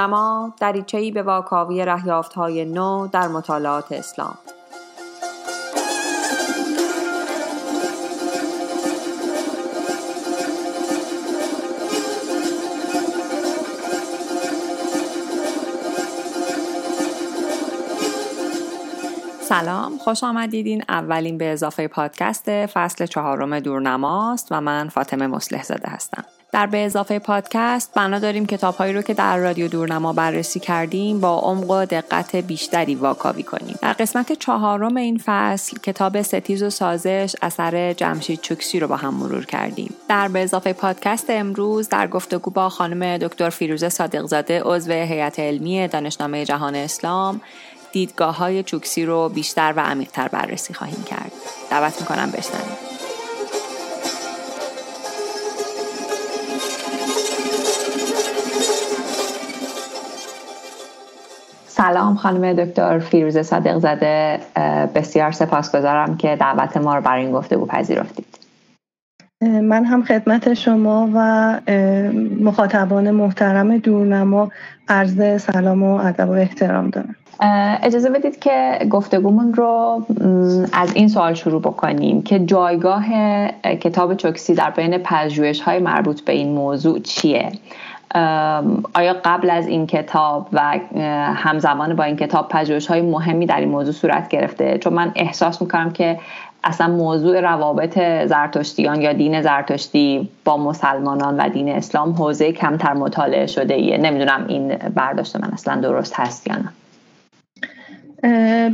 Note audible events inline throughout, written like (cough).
دورنما دریچه‌ای به واکاوی رهیافت‌های نو در مطالعات اسلام. سلام خوش آمدید این اولین به اضافه پادکست فصل چهارم دورنماست و من فاطمه مسلح زده هستم. در به اضافه پادکست بنا داریم کتاب هایی رو که در رادیو دورنما بررسی کردیم با عمق و دقت بیشتری واکاوی کنیم. در قسمت چهارم این فصل کتاب ستیز و سازش اثر جمشید چوکسی رو با هم مرور کردیم. در به اضافه پادکست امروز در گفتگو با خانم دکتر فیروزه صادقزاده عضو هیئت علمی دانشنامه جهان اسلام دیدگاه های چوکسی رو بیشتر و عمیقتر بررسی خواهیم کرد. دعوت می‌کنم بشنوید. سلام خانم دکتر فیروز صادق زده بسیار سپاسگزارم که دعوت ما رو برای این گفتگو پذیرفتید. من هم خدمت شما و مخاطبان محترم دورنما عرض سلام و ادب و احترام دارم. اجازه بدید که گفتگومون رو از این سوال شروع بکنیم که جایگاه کتاب چوکسی در بین پژوهش های مربوط به این موضوع چیه؟ آیا قبل از این کتاب و همزمان با این کتاب پژوهش های مهمی در این موضوع صورت گرفته؟ چون من احساس می‌کنم که اصلا موضوع روابط زرتشتیان یا دین زرتشتی با مسلمانان و دین اسلام حوزه کمتر مطالعه شده ایه. نمی‌دونم این برداشت من اصلا درست هست یا نه.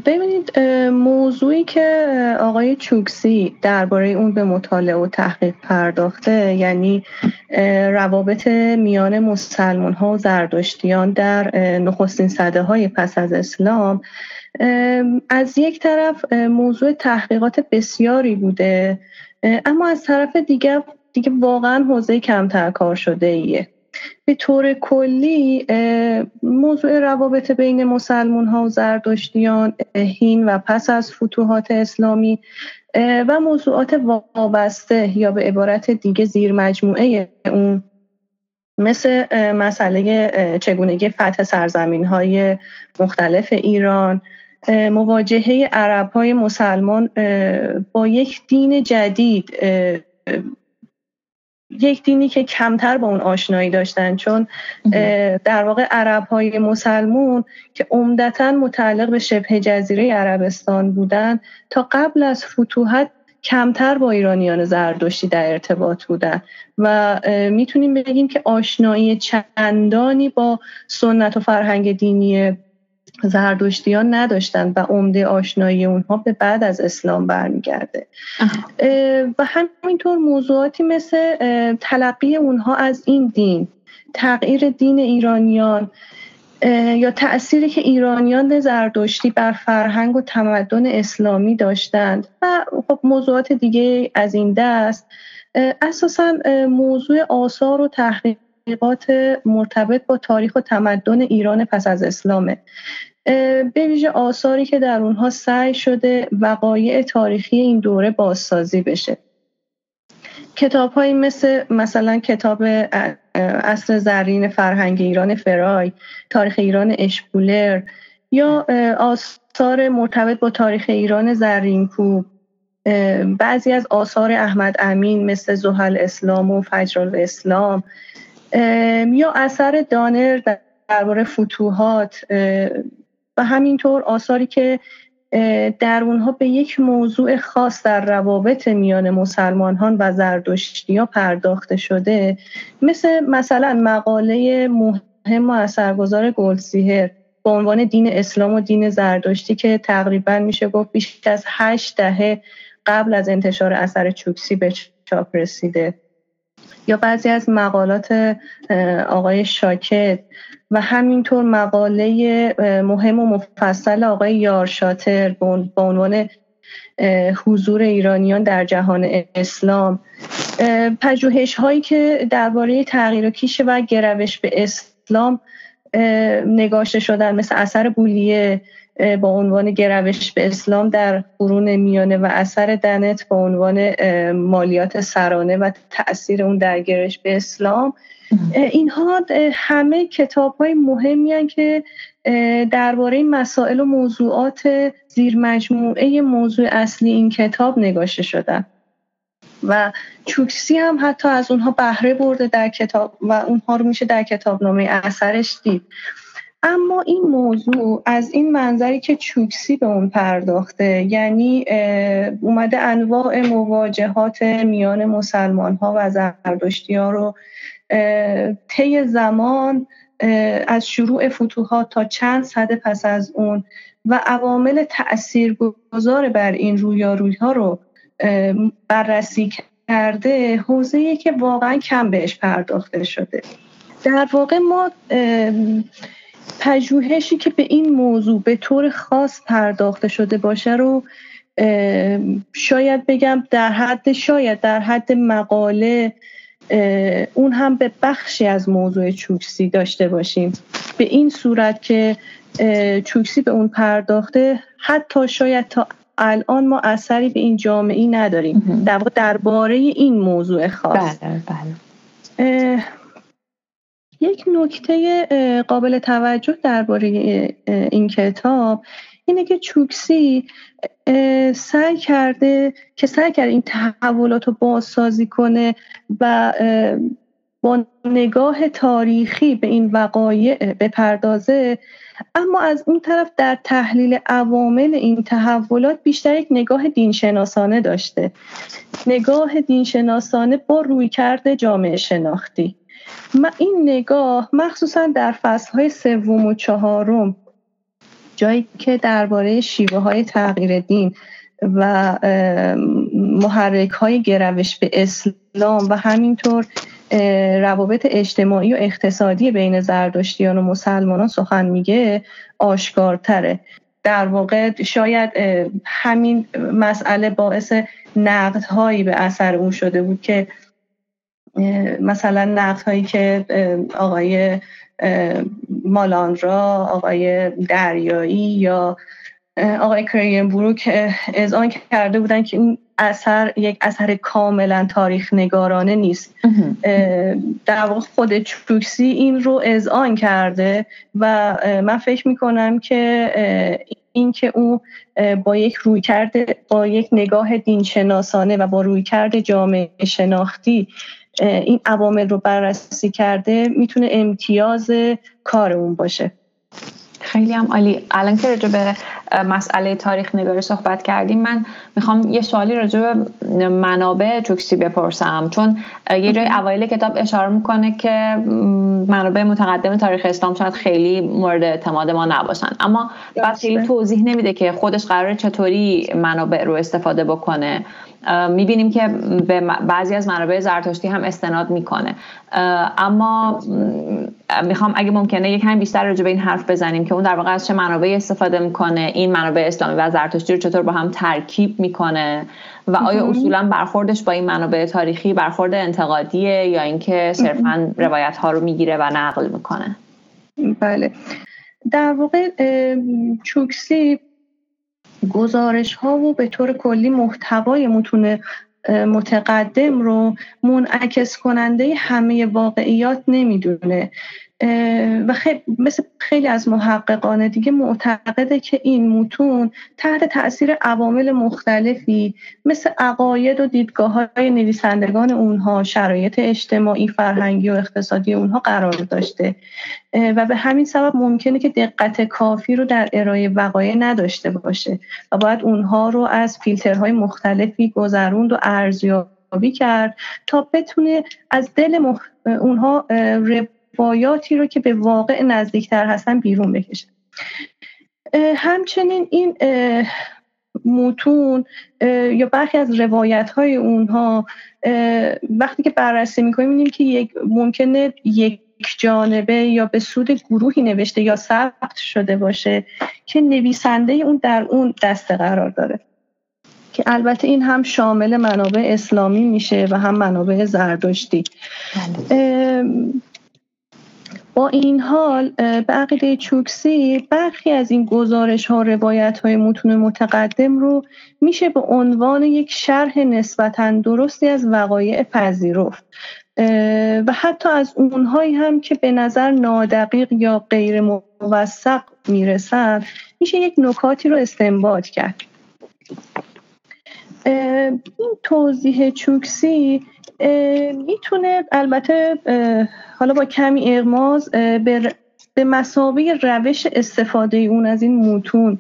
ببینید موضوعی که آقای چوکسی درباره اون به مطالعه و تحقیق پرداخته یعنی روابط میان مسلمان ها و زردشتیان در نخستین صده های پس از اسلام از یک طرف موضوع تحقیقات بسیاری بوده اما از طرف دیگه دیگه واقعا حوزه کمتر کار شده ایه به طور کلی موضوع روابط بین مسلمون ها و زردشتیان هین و پس از فتوحات اسلامی و موضوعات وابسته یا به عبارت دیگه زیر مجموعه اون مثل مسئله چگونگی فتح سرزمین های مختلف ایران مواجهه عرب های مسلمان با یک دین جدید یک دینی که کمتر با اون آشنایی داشتن چون در واقع عرب های مسلمون که عمدتا متعلق به شبه جزیره عربستان بودن تا قبل از فتوحت کمتر با ایرانیان زردشتی در ارتباط بودن. و می‌تونیم بگیم که آشنایی چندانی با سنت و فرهنگ دینی زردشتیان نداشتن و عمده آشنایی اونها به بعد از اسلام برمیگرده. و همینطور موضوعاتی مثل تلقی اونها از این دین تغییر دین ایرانیان یا تأثیری که ایرانیان زردشتی بر فرهنگ و تمدن اسلامی داشتند. و خب موضوعات دیگه از این دست اساسا موضوع آثار و تحقیقات مرتبط با تاریخ و تمدن ایران پس از اسلامه. به ویژه آثاری که در اونها سعی شده وقایع تاریخی این دوره بازسازی بشه. کتاب هایی مثل مثلا کتاب اصل زرین فرهنگ ایران فرای تاریخ ایران اشپولر یا آثار مرتبط با تاریخ ایران زرینکو بعضی از آثار احمد امین مثل زحل اسلام و فجر اسلام یا اثر دانر درباره فتوحات و همینطور آثاری که در اونها به یک موضوع خاص در روابط میان مسلمانان و زردشتی ها پرداخته شده مثل مثلا مقاله مهم و اثرگذار گلدسیهر به عنوان دین اسلام و دین زردشتی که تقریبا میشه گفت بیش از هشت دهه قبل از انتشار اثر چوکسی به چاپ رسیده. یا بعضی از مقالات آقای شاکت و همینطور مقاله مهم و مفصل آقای یارشاتر به عنوان حضور ایرانیان در جهان اسلام. پژوهش هایی که درباره تغییر و کیش و گروش به اسلام نگاشته شدن مثل اثر بولیه با عنوان گروش به اسلام در قرون میانه و اثر دنت با عنوان مالیات سرانه و تاثیر اون در گرش به اسلام. اینها همه کتاب های مهمی که درباره مسائل و موضوعات زیر مجموعه موضوع اصلی این کتاب نگاشته شدن. و چوکسی هم حتی از اونها بهره برده در کتاب و اونها رو میشه در کتاب نامه اثرش دید. اما این موضوع از این منظری که چوکسی به اون پرداخته یعنی اومده انواع مواجهات میان مسلمان ها و زردشتی ها رو طی زمان از شروع فتوحات تا چند صده پس از اون و عوامل تاثیرگذار بر این رویارویی ها رو بررسی کرده حوزه که واقعا کم بهش پرداخته شده. در واقع ما پژوهشی که به این موضوع به طور خاص پرداخته شده باشه رو شاید بگم در حد شاید در حد مقاله اون هم به بخشی از موضوع چوکسی داشته باشیم. به این صورت که چوکسی به اون پرداخته حتی شاید تا الان ما اثری به این جامعه نداریم. در واقع درباره این موضوع خاص. بله بله. یک نکته قابل توجه درباره این کتاب اینه که چوکسی سعی کرده که سعی کرده این تحولات رو بازسازی کنه و با نگاه تاریخی به این وقایع بپردازه. اما از اون طرف در تحلیل عوامل این تحولات بیشتر یک نگاه دینشناسانه داشته. نگاه دینشناسانه با رویکرد جامعه شناختی. این نگاه مخصوصا در فصلهای سوم و چهارم جایی که درباره شیوه های تغییر دین و محرک های گروش به اسلام و همینطور روابط اجتماعی و اقتصادی بین زردشتیان و مسلمانان سخن میگه آشکارتره. در واقع شاید همین مسئله باعث نقدهایی به اثر اون شده بود که مثلا نقدهایی که آقای مالان را آقای دریایی یا آقای کریم بروک از آن کرده بودن که این اثر یک اثر کاملا تاریخ نگارانه نیست در واقع خود چوکسی این رو آن کرده و من فکر می‌کنم که این که او با یک روی کرده با یک نگاه دینشناسانه و با روی کرده جامعه شناختی این عوامل رو بررسی کرده می‌تونه امتیاز کار اون باشه. خیلی هم عالی. الان که راجع به مسئله تاریخ نگاری صحبت کردیم من می‌خوام یه سوالی راجع به منابع چوکسی بپرسم. چون یه جای اوایل کتاب اشاره می‌کنه که منابع متقدم تاریخ اسلام شاید خیلی مورد اعتماد ما نباشن. اما بعد خیلی توضیح نمیده که خودش قراره چطوری منابع رو استفاده بکنه. می‌بینیم که به بعضی از منابع زرتشتی هم استناد می‌کنه. اما می‌خوام اگه ممکنه یک هم بیشتر راجع به این حرف بزنیم که اون در واقع از چه منابعی استفاده می‌کنه این منابع اسلامی و زرتشتی رو چطور با هم ترکیب می‌کنه و آیا اصولا برخوردش با این منابع تاریخی برخورد انتقادیه یا اینکه صرفا روایت ها رو می‌گیره و نقل می‌کنه؟ بله. در واقع چوکسی گزارش ها و به طور کلی محتوای متون متقدم رو منعکس کننده همه واقعیات نمی‌دونه. و خیلی مثل خیلی از محققان دیگه معتقده که این متون تحت تاثیر عوامل مختلفی مثل عقاید و دیدگاه های نویسندگان اونها شرایط اجتماعی فرهنگی و اقتصادی اونها قرار داشته. و به همین سبب ممکنه که دقت کافی رو در ارائه وقایع نداشته باشه و باید اونها رو از فیلترهای مختلفی گذروند و ارزیابی کرد تا بتونه از دل مخ... اونها روایاتی رو که به واقع نزدیکتر هستن بیرون بکشه همچنین این متون یا برخی از روایت های اونها وقتی که بررسی می‌کنیم می‌بینیم که یک ممکنه یک جانبه یا به سود گروهی نوشته یا ثبت شده باشه که نویسنده اون در اون دسته قرار داره. که البته این هم شامل منابع اسلامی میشه و هم منابع زردشتی. بله. با این حال به عقیده چوکسی برخی از این گزارش ها روایت های متون متقدم رو میشه به عنوان یک شرح نسبتا درستی از وقایع پذیرفت. و حتی از اونهایی هم که به نظر نادقیق یا غیر موثق می‌رسن میشه یک نکاتی رو استنباط کرد. این توضیح چوکسی می‌تونه البته حالا با کمی اغماز به به مسابقه روش استفاده اون از این متون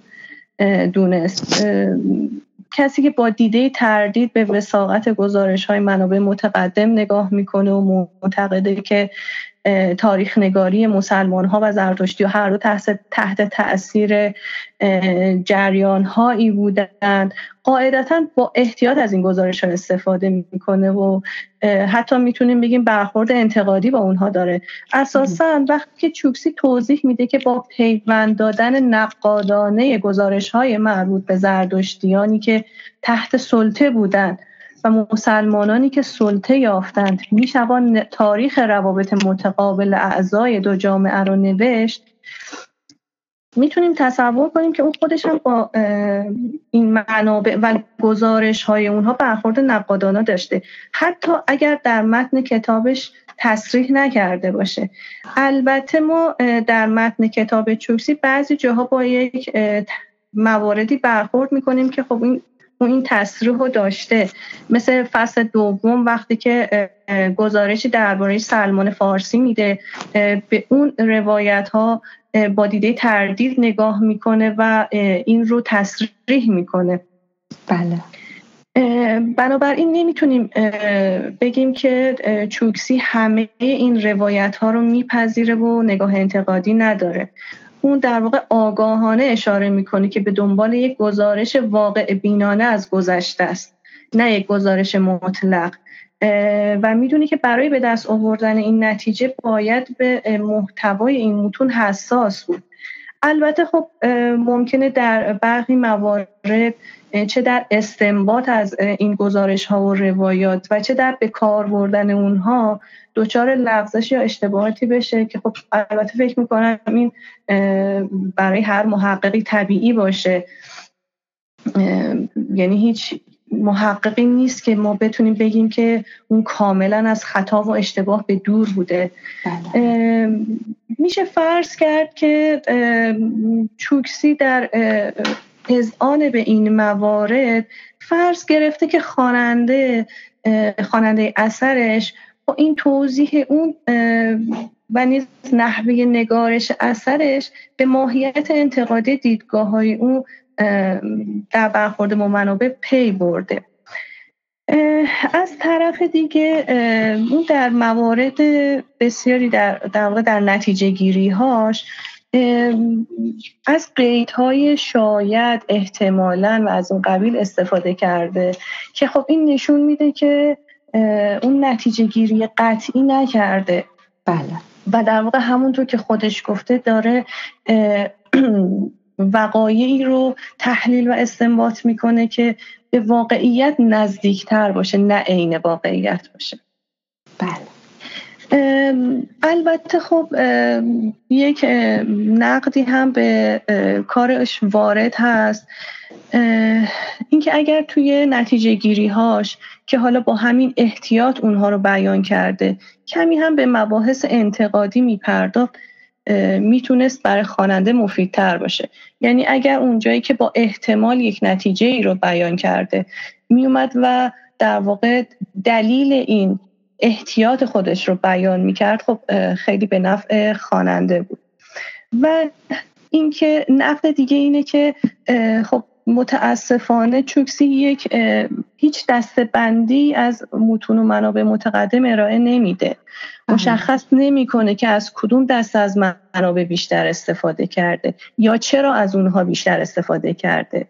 دونست. کسی که با دیده تردید به وساقت گزارش های منابع متقدم نگاه می‌کنه و معتقده که تاریخ نگاری مسلمان ها و زرتشتی و هر دو تحت, تحت تاثیر جریان هایی بودند. قاعدتا با احتیاط از این گزارش ها استفاده می‌کنه و حتی می‌تونیم بگیم برخورد انتقادی با اونها داره. اساسا وقتی که چوکسی توضیح میده که با پیوند دادن نقادانه گزارش های مربوط به زردشتیانی که تحت سلطه بودند مسلمانانی که سلطه یافتند میشوان تاریخ روابط متقابل اعضای دو جامعه رو نوشت. می‌تونیم تصور کنیم که اون خودش هم با این منابع و گزارش های اونها برخورد نقادانه داشته. حتی اگر در متن کتابش تصریح نکرده باشه. البته ما در متن کتاب چوکسی بعضی جاها با یک مواردی برخورد می‌کنیم که خب این این تصریح رو داشته. مثل فصل دوم وقتی که گزارشی درباره سلمان فارسی میده به اون روایت ها با دیده تردید نگاه می‌کنه و این رو تصریح می‌کنه. بله. بنابراین نمی‌تونیم بگیم که چوکسی همه این روایت ها رو میپذیره و نگاه انتقادی نداره. اون در واقع آگاهانه اشاره می‌کنه که به دنبال یک گزارش واقع بینانه از گذشته است نه یک گزارش مطلق. و می‌دونی که برای به دست آوردن این نتیجه باید به محتوای این متون حساس بود. البته خب ممکنه در برخی موارد چه در استنباط از این گزارش ها و روایات و چه در به کار بردن اونها دچار لغزش یا اشتباهاتی بشه که خب البته فکر می‌کنم این برای هر محققی طبیعی باشه. یعنی هیچ محققی نیست که ما بتونیم بگیم که اون کاملا از خطا و اشتباه به دور بوده بله. میشه فرض کرد که چوکسی در اذعان به این موارد فرض گرفته که خواننده خواننده اثرش با این توضیح اون و نیز نحوه نگارش اثرش به ماهیت انتقادی دیدگاه های اون در برخورد با منابع پی برده. از طرف دیگه اون در موارد بسیاری در در, در نتیجه گیری هاش از قیدهای شاید احتمالا و از اون قبیل استفاده کرده که خب این نشون میده که اون نتیجه گیری قطعی نکرده. بله. و در واقع همونطور که خودش گفته داره (clears throat) وقایعی رو تحلیل و استنباط می‌کنه که به واقعیت نزدیکتر باشه نه عین واقعیت باشه. بله. البته خب یک نقدی هم به کارش وارد هست. اینکه اگر توی نتیجه گیری هاش که حالا با همین احتیاط اونها رو بیان کرده کمی هم به مباحث انتقادی میپرداخت. می‌تونست برای خواننده مفیدتر باشه. یعنی اگر اونجایی که با احتمال یک نتیجه ای رو بیان کرده میومد و در واقع دلیل این احتیاط خودش رو بیان می‌کرد خب خیلی به نفع خواننده بود. و اینکه نقد دیگه اینه که خب متاسفانه چوکسی یک هیچ دسته بندی از متون و منابع متقدم ارائه نمیده. مشخص نمی‌کنه که از کدوم دست از منابع بیشتر استفاده کرده یا چرا از اونها بیشتر استفاده کرده.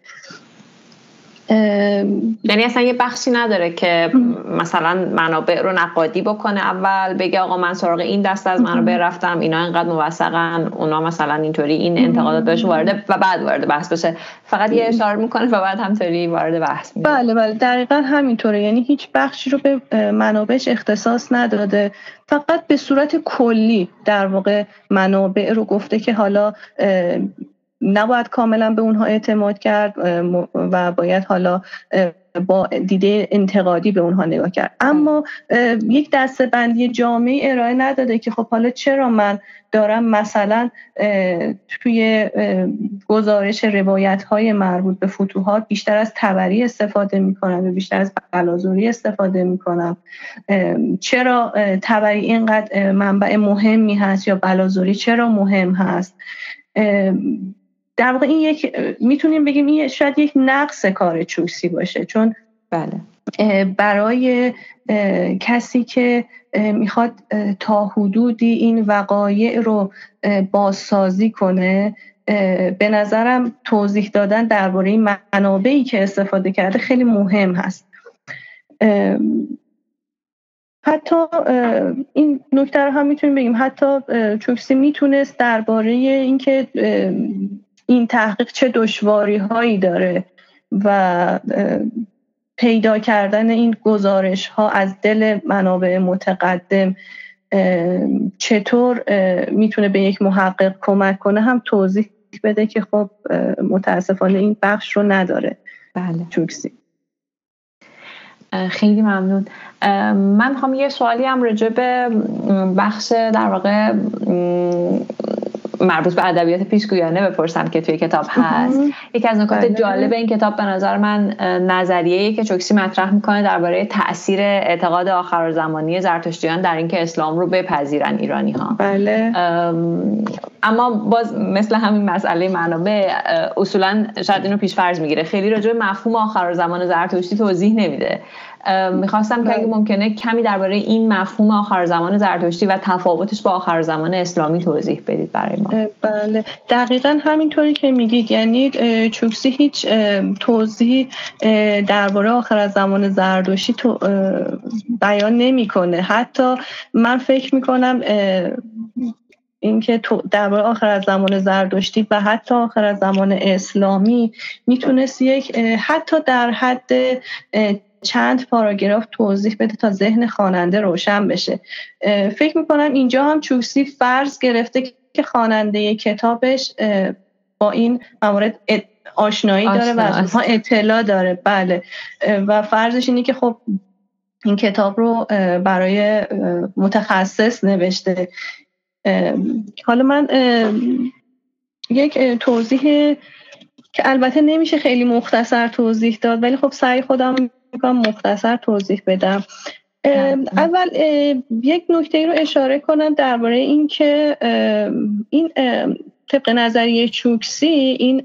یعنی اصلا یه بخشی نداره که مثلا منابع رو نقادی بکنه اول بگه آقا من سراغ این دست از منابع رفتم اینا اینقدر موثقن اونا مثلا اینطوری این انتقادات بهش وارده و بعد وارد بحث بشه. فقط یه اشاره می‌کنه و بعد همطوری وارد بحث میشه. بله بله. دقیقا همینطوره. یعنی هیچ بخشی رو به منابعش اختصاص نداده. فقط به صورت کلی در واقع منابع رو گفته که حالا نباید کاملا به اونها اعتماد کرد و باید حالا با دیده انتقادی به اونها نگاه کرد. اما یک دسته بندی جامعی ارائه نداده که خب حالا چرا من دارم مثلا توی گزارش روایت های مربوط به فتوحات بیشتر از تبری استفاده می‌کنم و بیشتر از بلازوری استفاده می‌کنم. چرا تبری اینقدر منبع مهمی هست یا بلازوری چرا مهم هست؟ در واقع این یک می‌تونیم بگیم این شاید یک نقص کار چوسی باشه چون بله. برای کسی که می‌خواد تا حدودی این وقایع رو بازسازی کنه به نظرم توضیح دادن درباره منابعی که استفاده کرده خیلی مهم هست. حتی این نکته رو هم می‌تونیم بگیم. حتی چوکسی می‌تونست درباره اینکه این تحقیق چه دشواری هایی داره و پیدا کردن این گزارش ها از دل منابع متقدم چطور می‌تونه به یک محقق کمک کنه هم توضیح بده که خب متاسفانه این بخش رو نداره. بله. چوکسی خیلی ممنون. من می‌خوام یه سوالی هم راجع به بخش در واقع مربوط به ادبیات پیشگویانه بپرسم که توی کتاب هست. یکی از نکات بله. جالب این کتاب به نظر من نظریه که چوکسی مطرح می‌کنه درباره تاثیر اعتقاد آخر زمانی زرتشتیان در اینکه اسلام رو بپذیرن ایرانی ها بله اما باز مثل همین مسئله منابع اصولا شاید اینو پیش فرض می‌گیره. خیلی راجع به مفهوم آخر زمان زرتشتی توضیح نمیده. می‌خواستم که اگه بله. ممکنه کمی درباره این مفهوم آخر زمان زرتشتی و تفاوتش با آخر زمان اسلامی توضیح بدید برای ما. بله. دقیقا همینطوری که میگید یعنی چوکسی هیچ توضیح درباره آخر زمان زرتشتی تو بیان نمی‌کنه. حتی من فکر می‌کنم اینکه درباره آخر از زمان زردشتی و حتی آخر از زمان اسلامی می‌تونست یک حتی در حد چند پاراگراف توضیح بده تا ذهن خواننده روشن بشه. فکر می‌کنم اینجا هم چوسی فرض گرفته که خواننده کتابش با این موارد آشنایی داره و از اطلاع داره. بله. و فرضش اینه که خب این کتاب رو برای متخصص نوشته. حالا من یک توضیح که البته نمیشه خیلی مختصر توضیح داد ولی خب سعی خودم می‌کنم مختصر توضیح بدم. اول یک نکته رو اشاره کنم درباره اینکه این طبق نظریه چوکسی این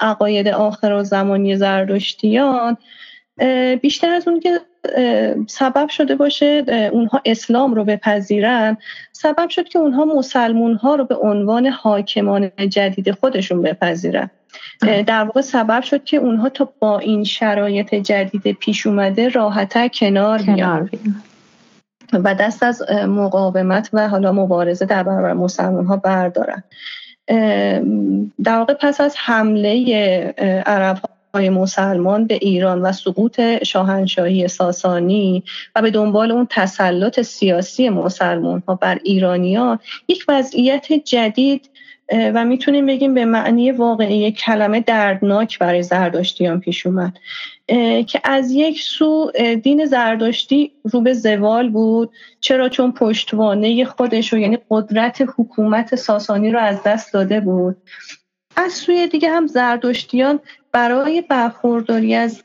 عقاید آخر و زمانی زردشتیان بیشتر از اون که سبب شده باشه اونها اسلام رو بپذیرن سبب شد که اونها مسلمون ها رو به عنوان حاکمان جدید خودشون بپذیرن. در واقع سبب شد که اونها تا با این شرایط جدید پیش اومده راحتتر کنار بیان. و دست از مقاومت و حالا مبارزه در برابر مسلمان ها بردارن در واقع پس از حمله عرب های مسلمان به ایران و سقوط شاهنشاهی ساسانی و به دنبال اون تسلط سیاسی مسلمان ها بر ایرانیان یک وضعیت جدید و می‌تونیم بگیم به معنی واقعی کلمه دردناک برای زرداشتیان پیش اومد. که از یک سو دین زرداشتی رو به زوال بود چرا چون پشتوانه خودش رو یعنی قدرت حکومت ساسانی رو از دست داده بود. از سوی دیگه هم زردشتیان برای برخورداری از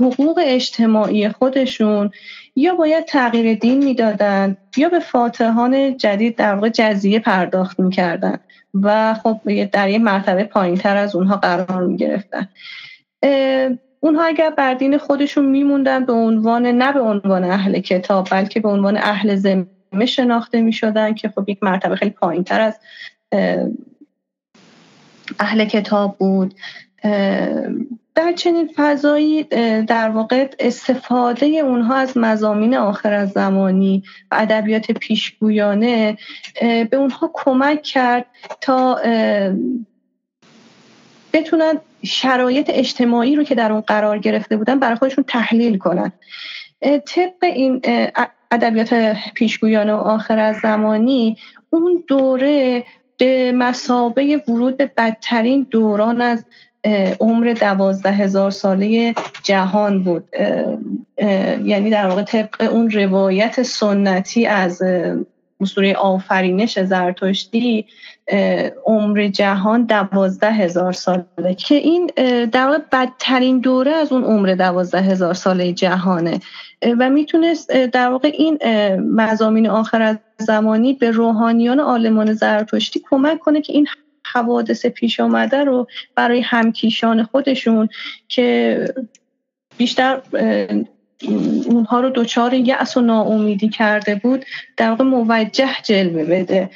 حقوق اجتماعی خودشون یا باید تغییر دین می‌دادند یا به فاتحان جدید در واقع جزیه پرداخت می‌کردن و خب در یه مرتبه پایین تر از اونها قرار می‌گرفتن. اونها اگر بر دین خودشون میموندن به عنوان نه به عنوان اهل کتاب بلکه به عنوان اهل زمه شناخته می‌شدن که خب یک مرتبه خیلی پایین تر از اهل کتاب بود. در چنین فضایی در واقع استفاده اونها از مزامین آخر از زمانی و ادبیات پیشگویانه به اونها کمک کرد تا بتونن شرایط اجتماعی رو که در اون قرار گرفته بودن برای خودشون تحلیل کنن. طبق این ادبیات پیشگویانه و آخر از زمانی اون دوره به مسابه ورود به بدترین دوران از عمر دوازده هزار ساله جهان بود. یعنی در واقع طبق اون روایت سنتی از مسوره آفرینش زرتشتی عمر جهان دوازده هزار ساله که این در واقع بدترین دوره از اون عمر دوازده هزار ساله جهانه. و می‌تونست در واقع این مزامین آخر از زمانی به روحانیان آلمان زرتشتی کمک کنه که این حوادث پیش آمده رو برای همکیشان خودشون که بیشتر اونها رو دچار یأس و ناامیدی کرده بود در واقع موجه جلوه بده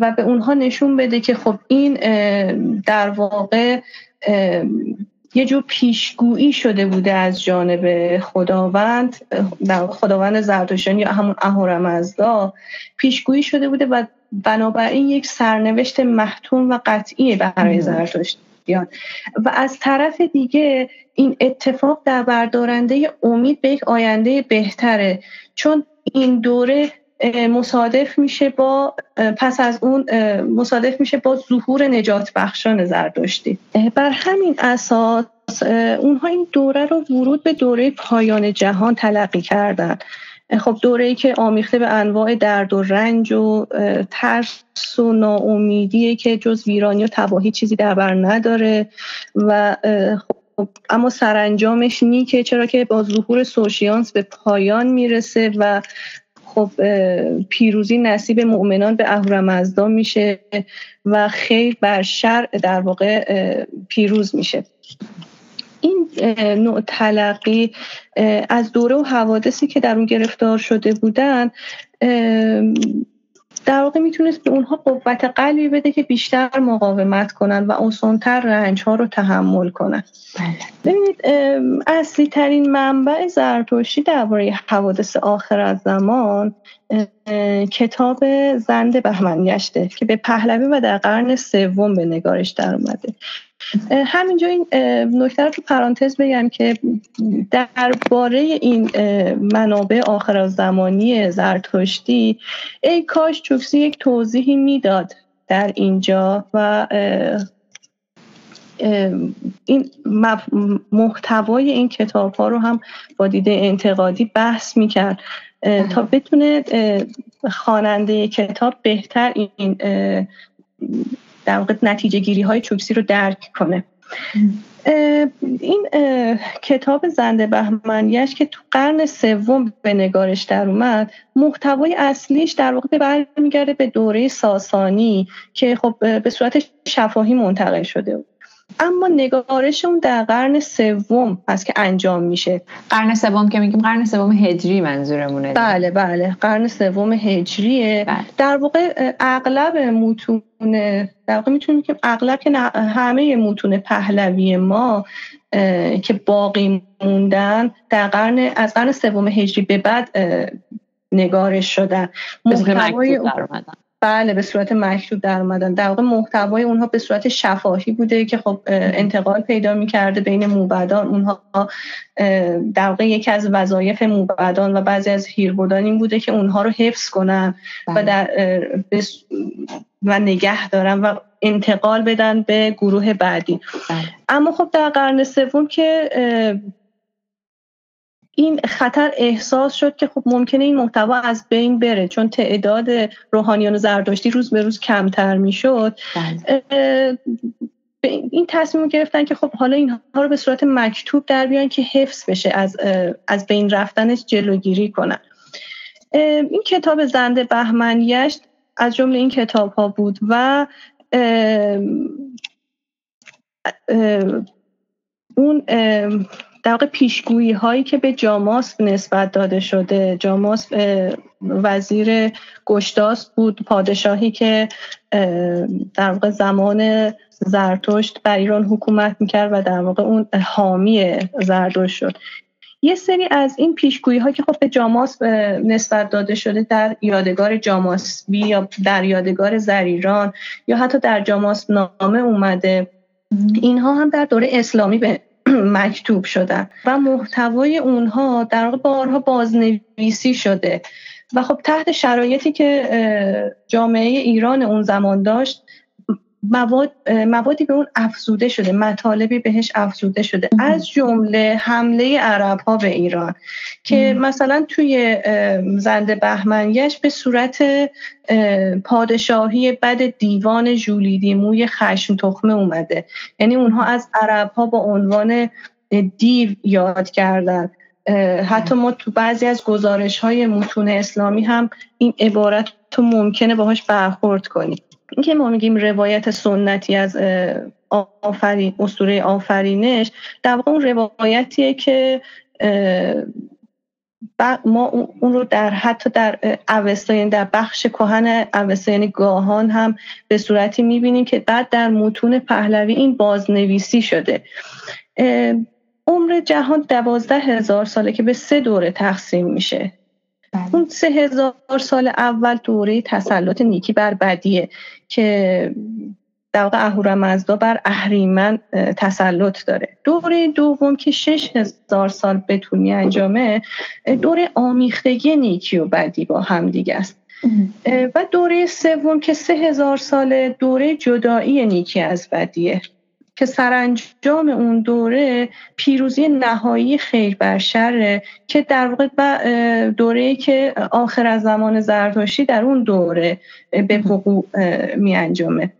و به اونها نشون بده که خب این در واقع یه جور پیشگویی شده بوده از جانب خداوند خداوند زرتشتیان یا همون اهورامزدا پیشگویی شده بوده و بنابراین یک سرنوشت محتوم و قطعی برای زرتشتیان. و از طرف دیگه این اتفاق در بردارنده امید به یک آینده بهتره چون این دوره مصادف میشه با پس از اون مصادف میشه با ظهور نجات بخشان زردشتی بر همین اساس اونها این دوره رو ورود به دوره پایان جهان تلقی کردن. خب دوره ای که آمیخته به انواع درد و رنج و ترس و ناامیدیه که جز ویرانی و تباهی چیزی در بر نداره و خب اما سرانجامش نیکه چرا که با ظهور سوشیانس به پایان می‌رسه و خب پیروزی نصیب مؤمنان به اهورامزدا میشه و خیر بر شر در واقع پیروز میشه. این نوع تلقی از دوره و حوادثی که در اون گرفتار شده بودن در واقع می‌تونست به اونها قوت قلبی بده که بیشتر مقاومت کنن و اونسانتر رنج ها رو تحمل کنن بله. ببینید اصلی ترین منبع زرتشتی درباره حوادث آخر از زمان کتاب زند بهمنگشته که به پهلوی و در قرن سوم به نگارش در اومده همینجا این نکته رو تو پرانتز بگم که درباره این منابع آخر زمانی زرتشتی ای کاش چوکسی یک توضیحی می‌داد در اینجا و این محتوای این کتاب ها رو هم با دیده انتقادی بحث می‌کرد. تا بتونه خواننده کتاب بهتر این در واقع نتیجه گیری های چوکسی رو درک کنه. این کتاب زنده بهمنیش که تو قرن سوم به نگارش در اومد محتوای اصلیش در واقع برمیگرده به دوره ساسانی که خب به صورت شفاهی منتقل شده بود. اما نگارش اون در قرن سوم هست که انجام میشه. قرن سوم که میگیم قرن سوم هجری منظورمونه بله بله. قرن سوم هجریه. بله. در واقع اغلب متون در واقع می‌تونیم که اغلب که همه متون پهلوی ما که باقی موندن در قرن از قرن سوم هجری به بعد نگارش شدن. محتوای بله به صورت مکتوب در اومدن در واقع محتوای اونها به صورت شفاهی بوده که خب انتقال پیدا می‌کرده بین موبدان اونها در واقع یکی از وظایف موبدان و بعضی از هیربودان این بوده که اونها رو حفظ کنن و بله. در و نگه دارن و انتقال بدن به گروه بعدی بله. اما خب در قرن سوم که این خطر احساس شد که خب ممکنه این محتوا از بین بره چون تعداد روحانیان و زرداشتی روز به روز کمتر می‌شد بله. این تصمیم رو گرفتن که خب حالا اینها رو به صورت مکتوب در بیان که حفظ بشه از از بین رفتنش جلوگیری کنن این کتاب زنده بهمنیشت از جمله این کتاب ها بود و اون در واقع پیشگویی هایی که به جاماس نسبت داده شده. جاماس وزیر گشتاس بود پادشاهی که در واقع زمان زرتشت بر ایران حکومت می‌کرد و در واقع اون حامی زرتشت شد. یه سری از این پیشگویی ها که خب به جاماس نسبت داده شده در یادگار جاماسبی یا در یادگار زریران یا حتی در جاماس نامه اومده. اینها هم در دوره اسلامی به (clears throat) مکتوب شدن و محتوای اونها در واقع بارها بازنویسی شده و خب تحت شرایطی که جامعه ایران اون زمان داشت مواد موادی به اون افزوده شده مطالبی بهش افزوده شده. از جمله حمله عرب ها به ایران که مثلا توی زنده بهمنگش به صورت پادشاهی بد دیوان جولیدی موی خشم تخمه اومده. یعنی اونها از عرب ها با عنوان دیو یاد کردن. حتی ما تو بعضی از گزارش های متون اسلامی هم این عبارت تو ممکنه باهاش برخورد کنیم. اینکه ما میگیم روایت سنتی از آفرین اسطوره آفرینش در واقع اون روایتیه که ما اون رو در حتی در اوستا در بخش کهن اوستا یعنی گاهان هم به صورتی می‌بینیم که بعد در متون پهلوی این بازنویسی شده عمر جهان دوازده هزار ساله که به سه دوره تقسیم میشه. اون سه هزار سال اول دوره تسلط نیکی بر بدیه که در واقع اهورامزدا بر اهریمن تسلط داره. دوره دوم که شش هزار سال به طول می انجامه دوره آمیختگی نیکی و بدی با هم دیگه است. و دوره سوم که سه هزار سال دوره جدایی نیکی از بدیه. که سرانجام اون دوره پیروزی نهایی خیر بر شره که در واقع دوره که آخر از زمان زرتشتی در اون دوره به وقوع می انجامه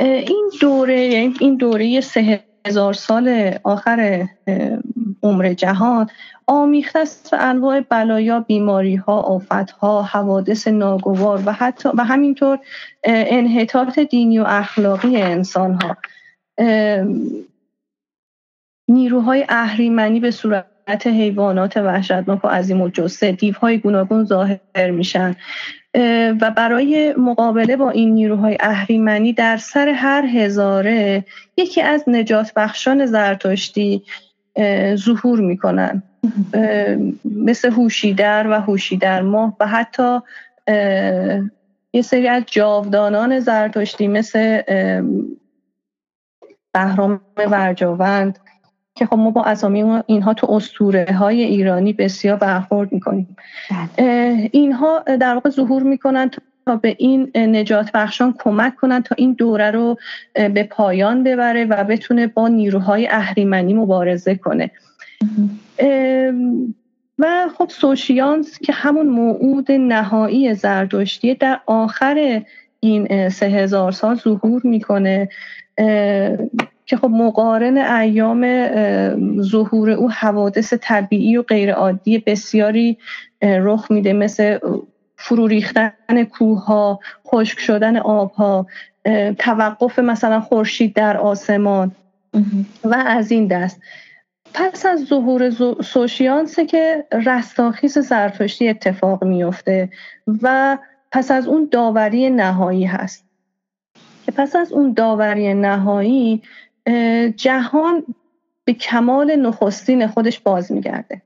این دوره یعنی این دوره سه هزار سال آخر عمر جهان آمیخته است و انواع بلایا بیماری ها آفت ها حوادث ناگوار و حتی و همینطور انحطاط دینی و اخلاقی انسان ها نیروهای اهریمنی به صورت حیوانات وحشتناک و عظیم و جسه دیوهای گوناگون ظاهر میشن. و برای مقابله با این نیروهای اهریمنی در سر هر هزاره یکی از نجات بخشان زرتشتی ظهور می‌کنن. مثل هوشیدر و هوشیدر ماه و حتی یه سری از جاودانان زرتشتی مثل بهرام ورجاوند که خب ما با اسامی اینها تو اسطوره های ایرانی بسیار برخورد می‌کنیم. بله. اینها در واقع ظهور می‌کنن تا به این نجات بخشان کمک کنن تا این دوره رو به پایان ببره و بتونه با نیروهای اهریمنی مبارزه کنه. و خب سوشیانس که همون موعود نهایی زردشتیه در آخر این سه هزار سال ظهور می‌کنه. که خب مقارن ایام ظهور او حوادث طبیعی و غیرعادی بسیاری رخ میده مثل فرو ریختن کوه ها خشک شدن آب ها توقف مثلا خورشید در آسمان و از این دست. پس از ظهور سوشیانسه که رستاخیز زرتشتی اتفاق میفته و پس از اون داوری نهایی هست. که پس از اون داوری نهایی جهان به کمال نخستین خودش باز میگرده.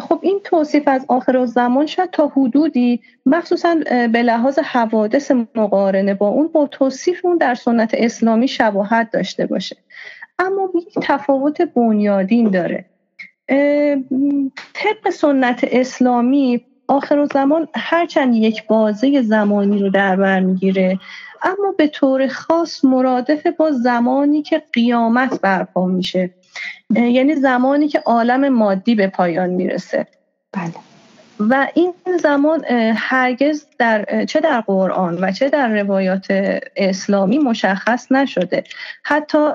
خب این توصیف از آخر زمان شاید تا حدودی مخصوصا به لحاظ حوادث مقارنه با اون با توصیف اون در سنت اسلامی شباهت داشته باشه. اما یک تفاوت بنیادین داره. طبق سنت اسلامی آخر زمان هرچند یک بازه زمانی رو در بر می‌گیره اما به طور خاص مرادف با زمانی که قیامت برپا میشه. یعنی زمانی که عالم مادی به پایان می‌رسه. بله. و این زمان هرگز در چه در قرآن و چه در روایات اسلامی مشخص نشده. حتی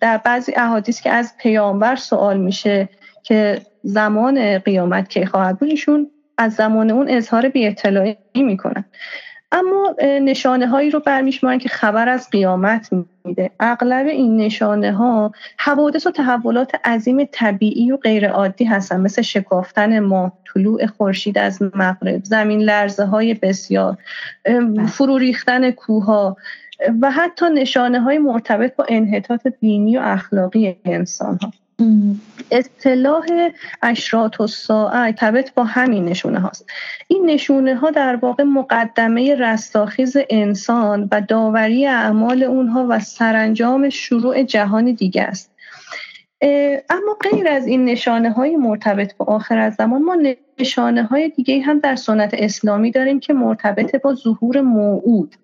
در بعضی احادیث که از پیامبر سوال میشه که زمان قیامت کی خواهد بود ایشون از زمان اون اظهار بی اطلاعی می‌کنن. اما نشانه هایی رو برمیشمارن که خبر از قیامت میده. اغلب این نشانه ها حوادث و تحولات عظیم طبیعی و غیر عادی هستن. مثل شکافتن ماه طلوع خورشید از مغرب زمین لرزه های بسیار فرو ریختن کوه و حتی نشانه های مرتبط با انحطاط دینی و اخلاقی انسان ها اصطلاح اشرات و ساعه تبت با همین نشونه هاست. این نشونه ها در واقع مقدمه رستاخیز انسان و داوری اعمال اونها و سرانجام شروع جهان دیگه است. اما غیر از این نشانه های مرتبط با آخر از زمان ما نشانه های دیگه هم در سنت اسلامی داریم که مرتبط با ظهور موعود.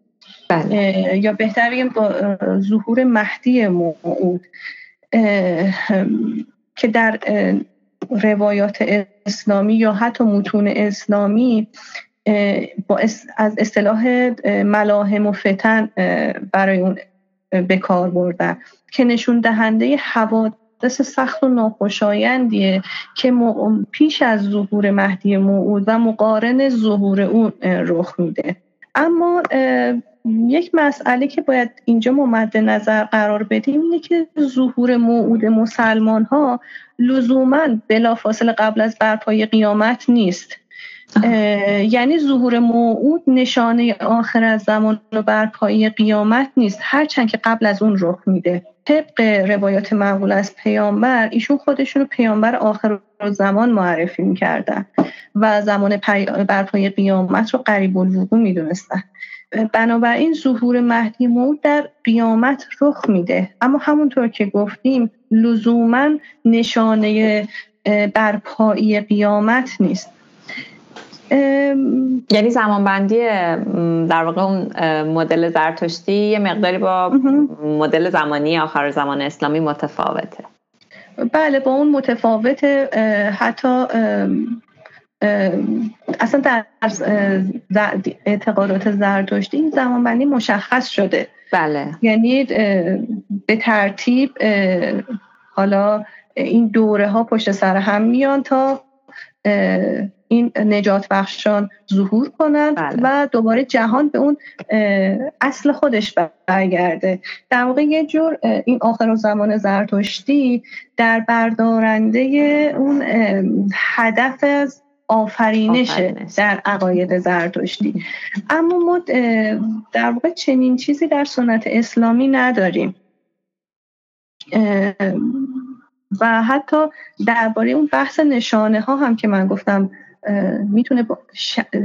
بله. یا بهتر بگیم با ظهور مهدی موعود. که در روایات اسلامی یا حتی متون اسلامی با از اصطلاح ملاهم و فتن برای اون به کار بردن که نشون دهنده حوادث سخت و ناخوشایندیه که پیش از ظهور مهدی موعود و مقارن ظهور اون رخ میده. اما یک مسئله که باید اینجا مد نظر قرار بدیم اینه که ظهور موعود مسلمان ها لزوما بلافاصله قبل از برپای قیامت نیست. یعنی ظهور موعود نشانه آخر از زمان و برپایی قیامت نیست. هرچند که قبل از اون رخ میده. طبق روایات مقبول از پیامبر ایشون خودشون رو پیامبر آخر زمان معرفی می‌کردن و زمان برپای قیامت رو قریب الوقوع می‌دونستن. بنابراین ظهور مهدی موعود در قیامت رخ میده. اما همونطور که گفتیم لزوما نشانه برپایی قیامت نیست. یعنی زمانبندی در واقع اون مدل زرتشتی یه مقداری با مدل زمانی آخر زمان اسلامی متفاوته. بله با اون متفاوته حتی اصلا در اعتقادات زرتشتی این زمانبندی مشخص شده. بله. یعنی به ترتیب حالا این دوره ها پشت سر هم میان تا این نجات بخشان ظهور کنند بله. و دوباره جهان به اون اصل خودش برگرده. در واقع یه جور این آخر زمان زرتشتی در بردارنده اون هدف از آفرینش در عقاید زرتشتی. اما ما در واقع چنین چیزی در سنت اسلامی نداریم. و حتی درباره اون بحث نشانه ها هم که من گفتم می‌تونه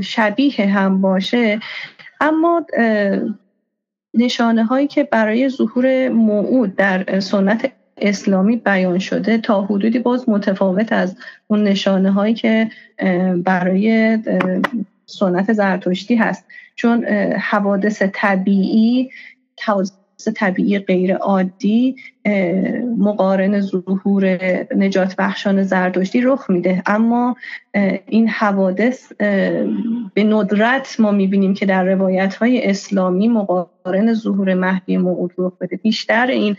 شبیه هم باشه. اما نشانه هایی که برای ظهور موعود در سنت اسلامی بیان شده تا حدودی باز متفاوت از اون نشانه هایی که برای سنت زرتشتی هست. چون حوادث طبیعی طبیعی غیر عادی مقارن ظهور نجات بخشان زردشتی رخ میده. اما این حوادث به ندرت ما می‌بینیم که در روایت های اسلامی مقارن ظهور مهدی موعود رخ بده. بیشتر این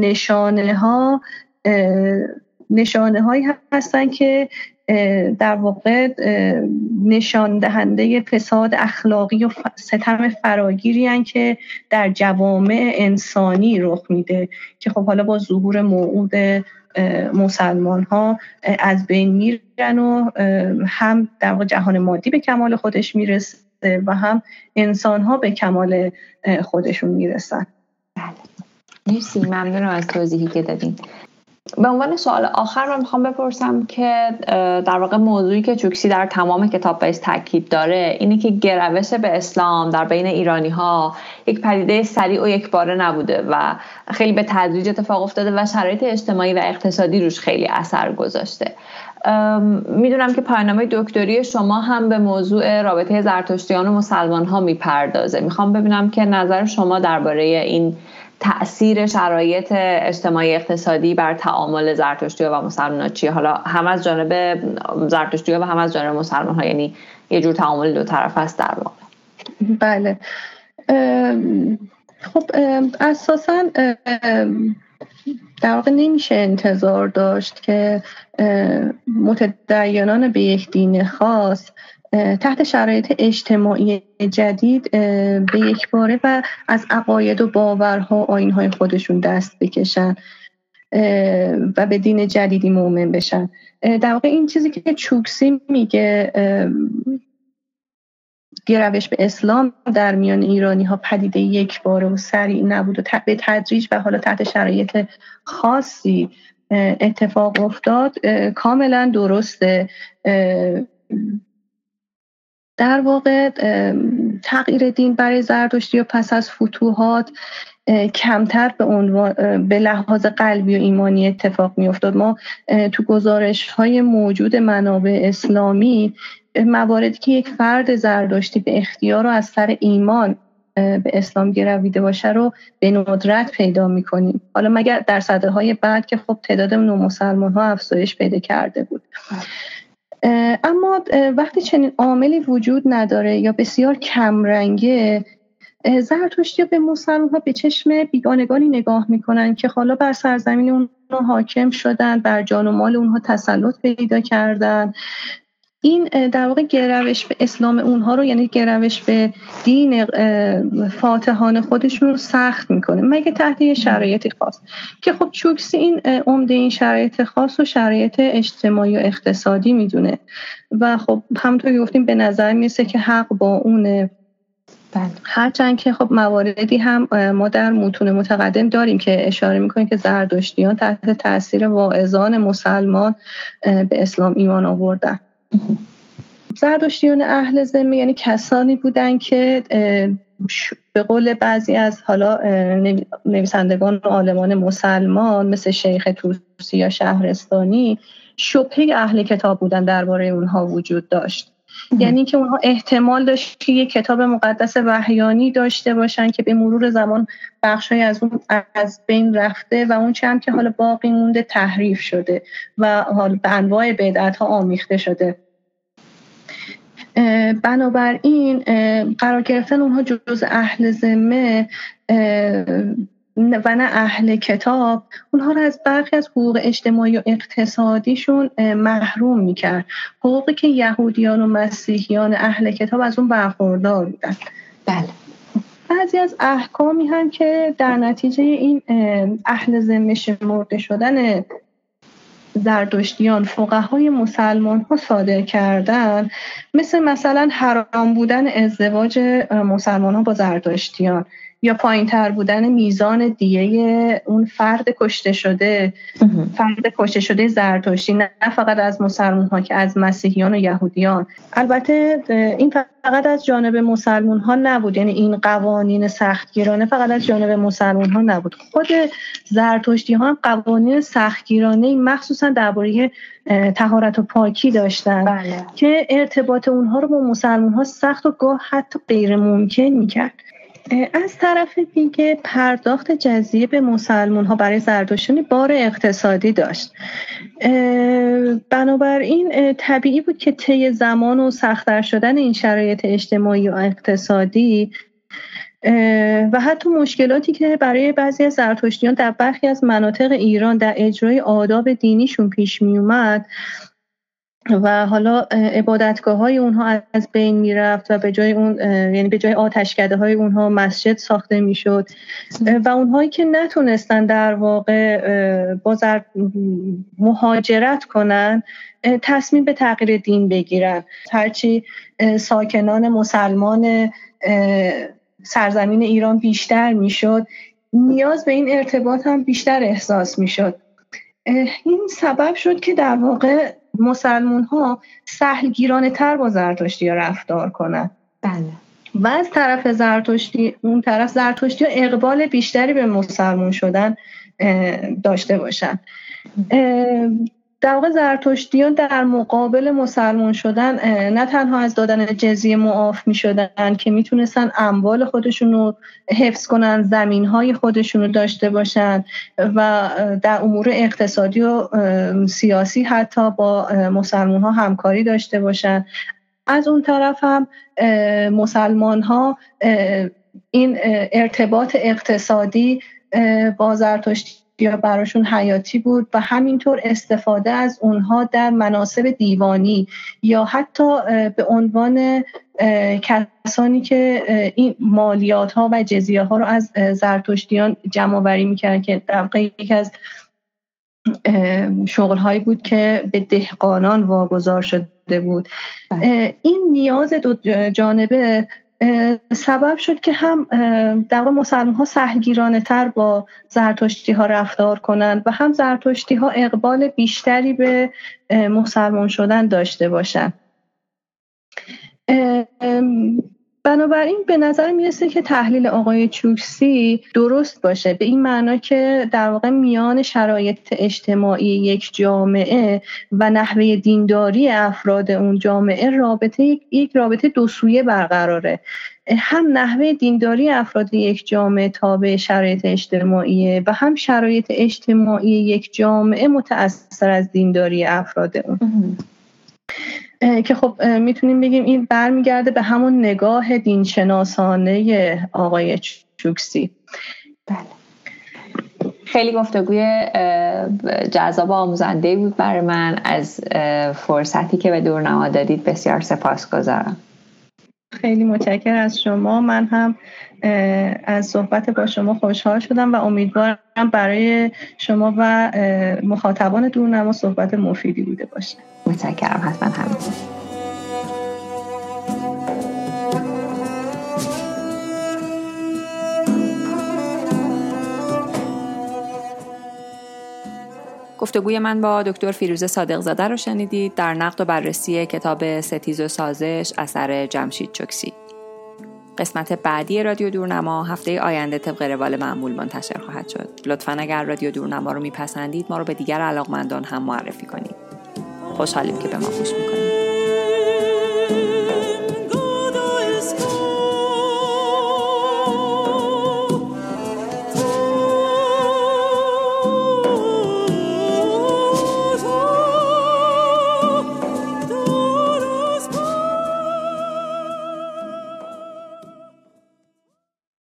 نشانه ها نشانه هایی هستن که در واقع نشان دهنده فساد اخلاقی و ستم فراگیری که در جوامع انسانی رخ میده که خب حالا با ظهور موعود مسلمان ها از بین میرن و هم در واقع جهان مادی به کمال خودش می‌رسه و هم انسان ها به کمال خودشون می‌رسن. بله. مرسی. ممنونم از توضیحی که دادین. به عنوان سوال آخر من می‌خوام بپرسم که در واقع موضوعی که چوکسی در تمام کتاب بیس تاکید داره اینه که گروش به اسلام در بین ایرانی ها یک پدیده سریع و یک باره نبوده و خیلی به تدریج اتفاق افتاده و شرایط اجتماعی و اقتصادی روش خیلی اثر گذاشته. می‌دونم که پایانامه دکتری شما هم به موضوع رابطه زرتشتیان و مسلمان ها می‌پردازه. می‌خوام ببینم که نظر شما درباره این تاثیر شرایط اجتماعی اقتصادی بر تعامل زرتشتی و مسلمان چیه؟ حالا هم از جانب زرتشتی و هم از جانب مسلمان ها یعنی یه جور تعامل دو طرف است در واقع. بله. خب اساسا در واقع نمیشه انتظار داشت که متدینان به یک دین خاص تحت شرایط اجتماعی جدید به یک باره و از عقاید و باورها و آینهای خودشون دست بکشن و به دین جدیدی مؤمن بشن. در واقع این چیزی که چوکسی میگه گروش به اسلام در میان ایرانی ها پدیده یک بار و سریع نبود و به تدریج و حالا تحت شرایط خاصی اتفاق افتاد کاملا درسته. در واقع تغییر دین برای زردشتی و پس از فتوحات کمتر به عنوان به لحاظ قلبی و ایمانی اتفاق می افتاد ما تو گزارش های موجود منابع اسلامی مواردی که یک فرد زردشتی به اختیار و از سر ایمان به اسلام گرویده باشه رو به ندرت پیدا می‌کنیم. حالا مگر در صده های بعد که خب تعداد نو مسلمان ها افزایش پیدا کرده بود. اما وقتی چنین عاملی وجود نداره یا بسیار کمرنگه زرتشتی به مسلمان ها به چشم بیگانگانی نگاه می‌کنن که حالا بر سرزمین اونها حاکم شدن بر جان و مال اونها تسلط پیدا کردن. این در واقع گروش به اسلام اونها رو یعنی گروش به دین فاتحان خودشون رو سخت می‌کنه. مگه تحت یه شرایطی خاص؟ که خب چوکسی این عمده این شرایط خاص و شرایط اجتماعی و اقتصادی می‌دونه. و خب همونطور گفتیم به نظر می‌رسه که حق با اونه. بله. هرچند که خب مواردی هم ما در متون متقدم داریم که اشاره می‌کنیم که زردشتیان تحت تاثیر واعظان مسلمان به اسلام ایمان آوردن. (laughs) زردشتیان اهل ذمه یعنی کسانی بودن که به قول بعضی از حالا نویسندگان و عالمان مسلمان مثل شیخ توسی یا شهرستانی شبهه اهل کتاب بودن درباره اونها وجود داشت. یعنی که اونها احتمال داشت که یک کتاب مقدس وحیانی داشته باشن که به مرور زمان بخشای از اون از بین رفته و اون چند که حالا باقی مونده تحریف شده و حالا به انواع بدعت ها آمیخته شده. بنابراین قرار گرفتن اونها جز اهل ذمه و نه اهل کتاب. اونها رو از برخی از حقوق اجتماعی و اقتصادیشون محروم می‌کرد. حقوقی که یهودیان و مسیحیان اهل کتاب از اون برخوردار بودن. بله. بعضی از احکامی هم که در نتیجه این اهل ذمه شمرده شدن زردشتیان های مسلمان ها صادر کردن مثل مثلا حرام بودن ازدواج مسلمان ها با زردشتیان یا پایین تر بودن میزان دیه اون فرد کشته شده فرد کشته شده زرتشتی نه فقط از مسلمان ها که از مسیحیان و یهودیان. البته این فقط از جانب مسلمان ها نبود. یعنی این قوانین سختگیرانه فقط از جانب مسلمان ها نبود. خود زرتشتی ها هم قوانین سختگیرانه مخصوصا درباره تهارت و پاکی داشتن بله. که ارتباط اونها رو با مسلمان ها سخت و گاه حتی غیر ممکن می‌کرد. از طرف دیگه پرداخت جزیه به مسلمون ها برای زردشتیان بار اقتصادی داشت. بنابراین طبیعی بود که طی زمان و سختتر شدن این شرایط اجتماعی و اقتصادی و حتی مشکلاتی که برای بعضی از زرتشتیان در برخی از مناطق ایران در اجرای آداب دینیشون پیش می اومد و حالا عبادتگاه های اونها از بین می‌رفت و به جای اون یعنی به جای آتشکده های اونها مسجد ساخته می‌شد. و اونهایی که نتونستن در واقع بازر مهاجرت کنن تصمیم به تغییر دین بگیرن. هرچی ساکنان مسلمان سرزمین ایران بیشتر می‌شد نیاز به این ارتباط هم بیشتر احساس می‌شد. این سبب شد که در واقع مسلمون ها سهلگیرانه تر با زرتشتی ها رفتار کنند بله. و از طرف زرتشتی اون طرف زرتشتی ها اقبال بیشتری به مسلمون شدن داشته باشن. در واقع زرتشتیان در مقابل مسلمان شدن نه تنها از دادن جزیه معاف می شدن که می‌تونستن اموال خودشون رو حفظ کنن زمین های خودشون رو داشته باشن و در امور اقتصادی و سیاسی حتی با مسلمان ها همکاری داشته باشن. از اون طرف هم مسلمان ها این ارتباط اقتصادی با زرتشتی یا براشون حیاتی بود و همینطور استفاده از اونها در مناسب دیوانی یا حتی به عنوان کسانی که این مالیات ها و جزیه ها رو از زرتشتیان جمع وری می‌کردن که در یکی از شغل هایی بود که به دهقانان واگذار شده بود بله. این نیاز دو جانبه سبب شد که هم در مسلمان ها سهلگیرانه تر با زرتشتی ها رفتار کنند و هم زرتشتی ها اقبال بیشتری به مسلمان شدن داشته باشند. بنابراین به نظر می‌رسه که تحلیل آقای چوکسی درست باشه. به این معنا که در واقع میان شرایط اجتماعی یک جامعه و نحوه دینداری افراد اون جامعه رابطه یک رابطه دو سویه برقراره. هم نحوه دینداری افراد یک جامعه تابع شرایط اجتماعی و هم شرایط اجتماعی یک جامعه متأثر از دینداری افراد اون. که خب می‌تونیم بگیم این برمیگرده به همون نگاه دینشناسانه آقای چوکسی. بله. خیلی گفتگوی جذاب و آموزنده بود برای من از فرصتی که به دورنما دادید. بسیار سپاس گذارم خیلی متشکر از شما. من هم از صحبت با شما خوشحال شدم و امیدوارم برای شما و مخاطبان دورنما صحبت مفیدی بوده باشه. متشکرم حتما همینطور. گفتگوی من با دکتر فیروزه صادق زاده رو شنیدید. در نقد و بررسی کتاب ستیز و سازش اثر جمشید چکسی. قسمت بعدی رادیو دورنما هفته آینده طبق روال معمول منتشر خواهد شد. لطفا اگر رادیو دورنما رو میپسندید ما رو به دیگر علاقمندان هم معرفی کنید. خوشحالیم که به ما گوش می‌کنید.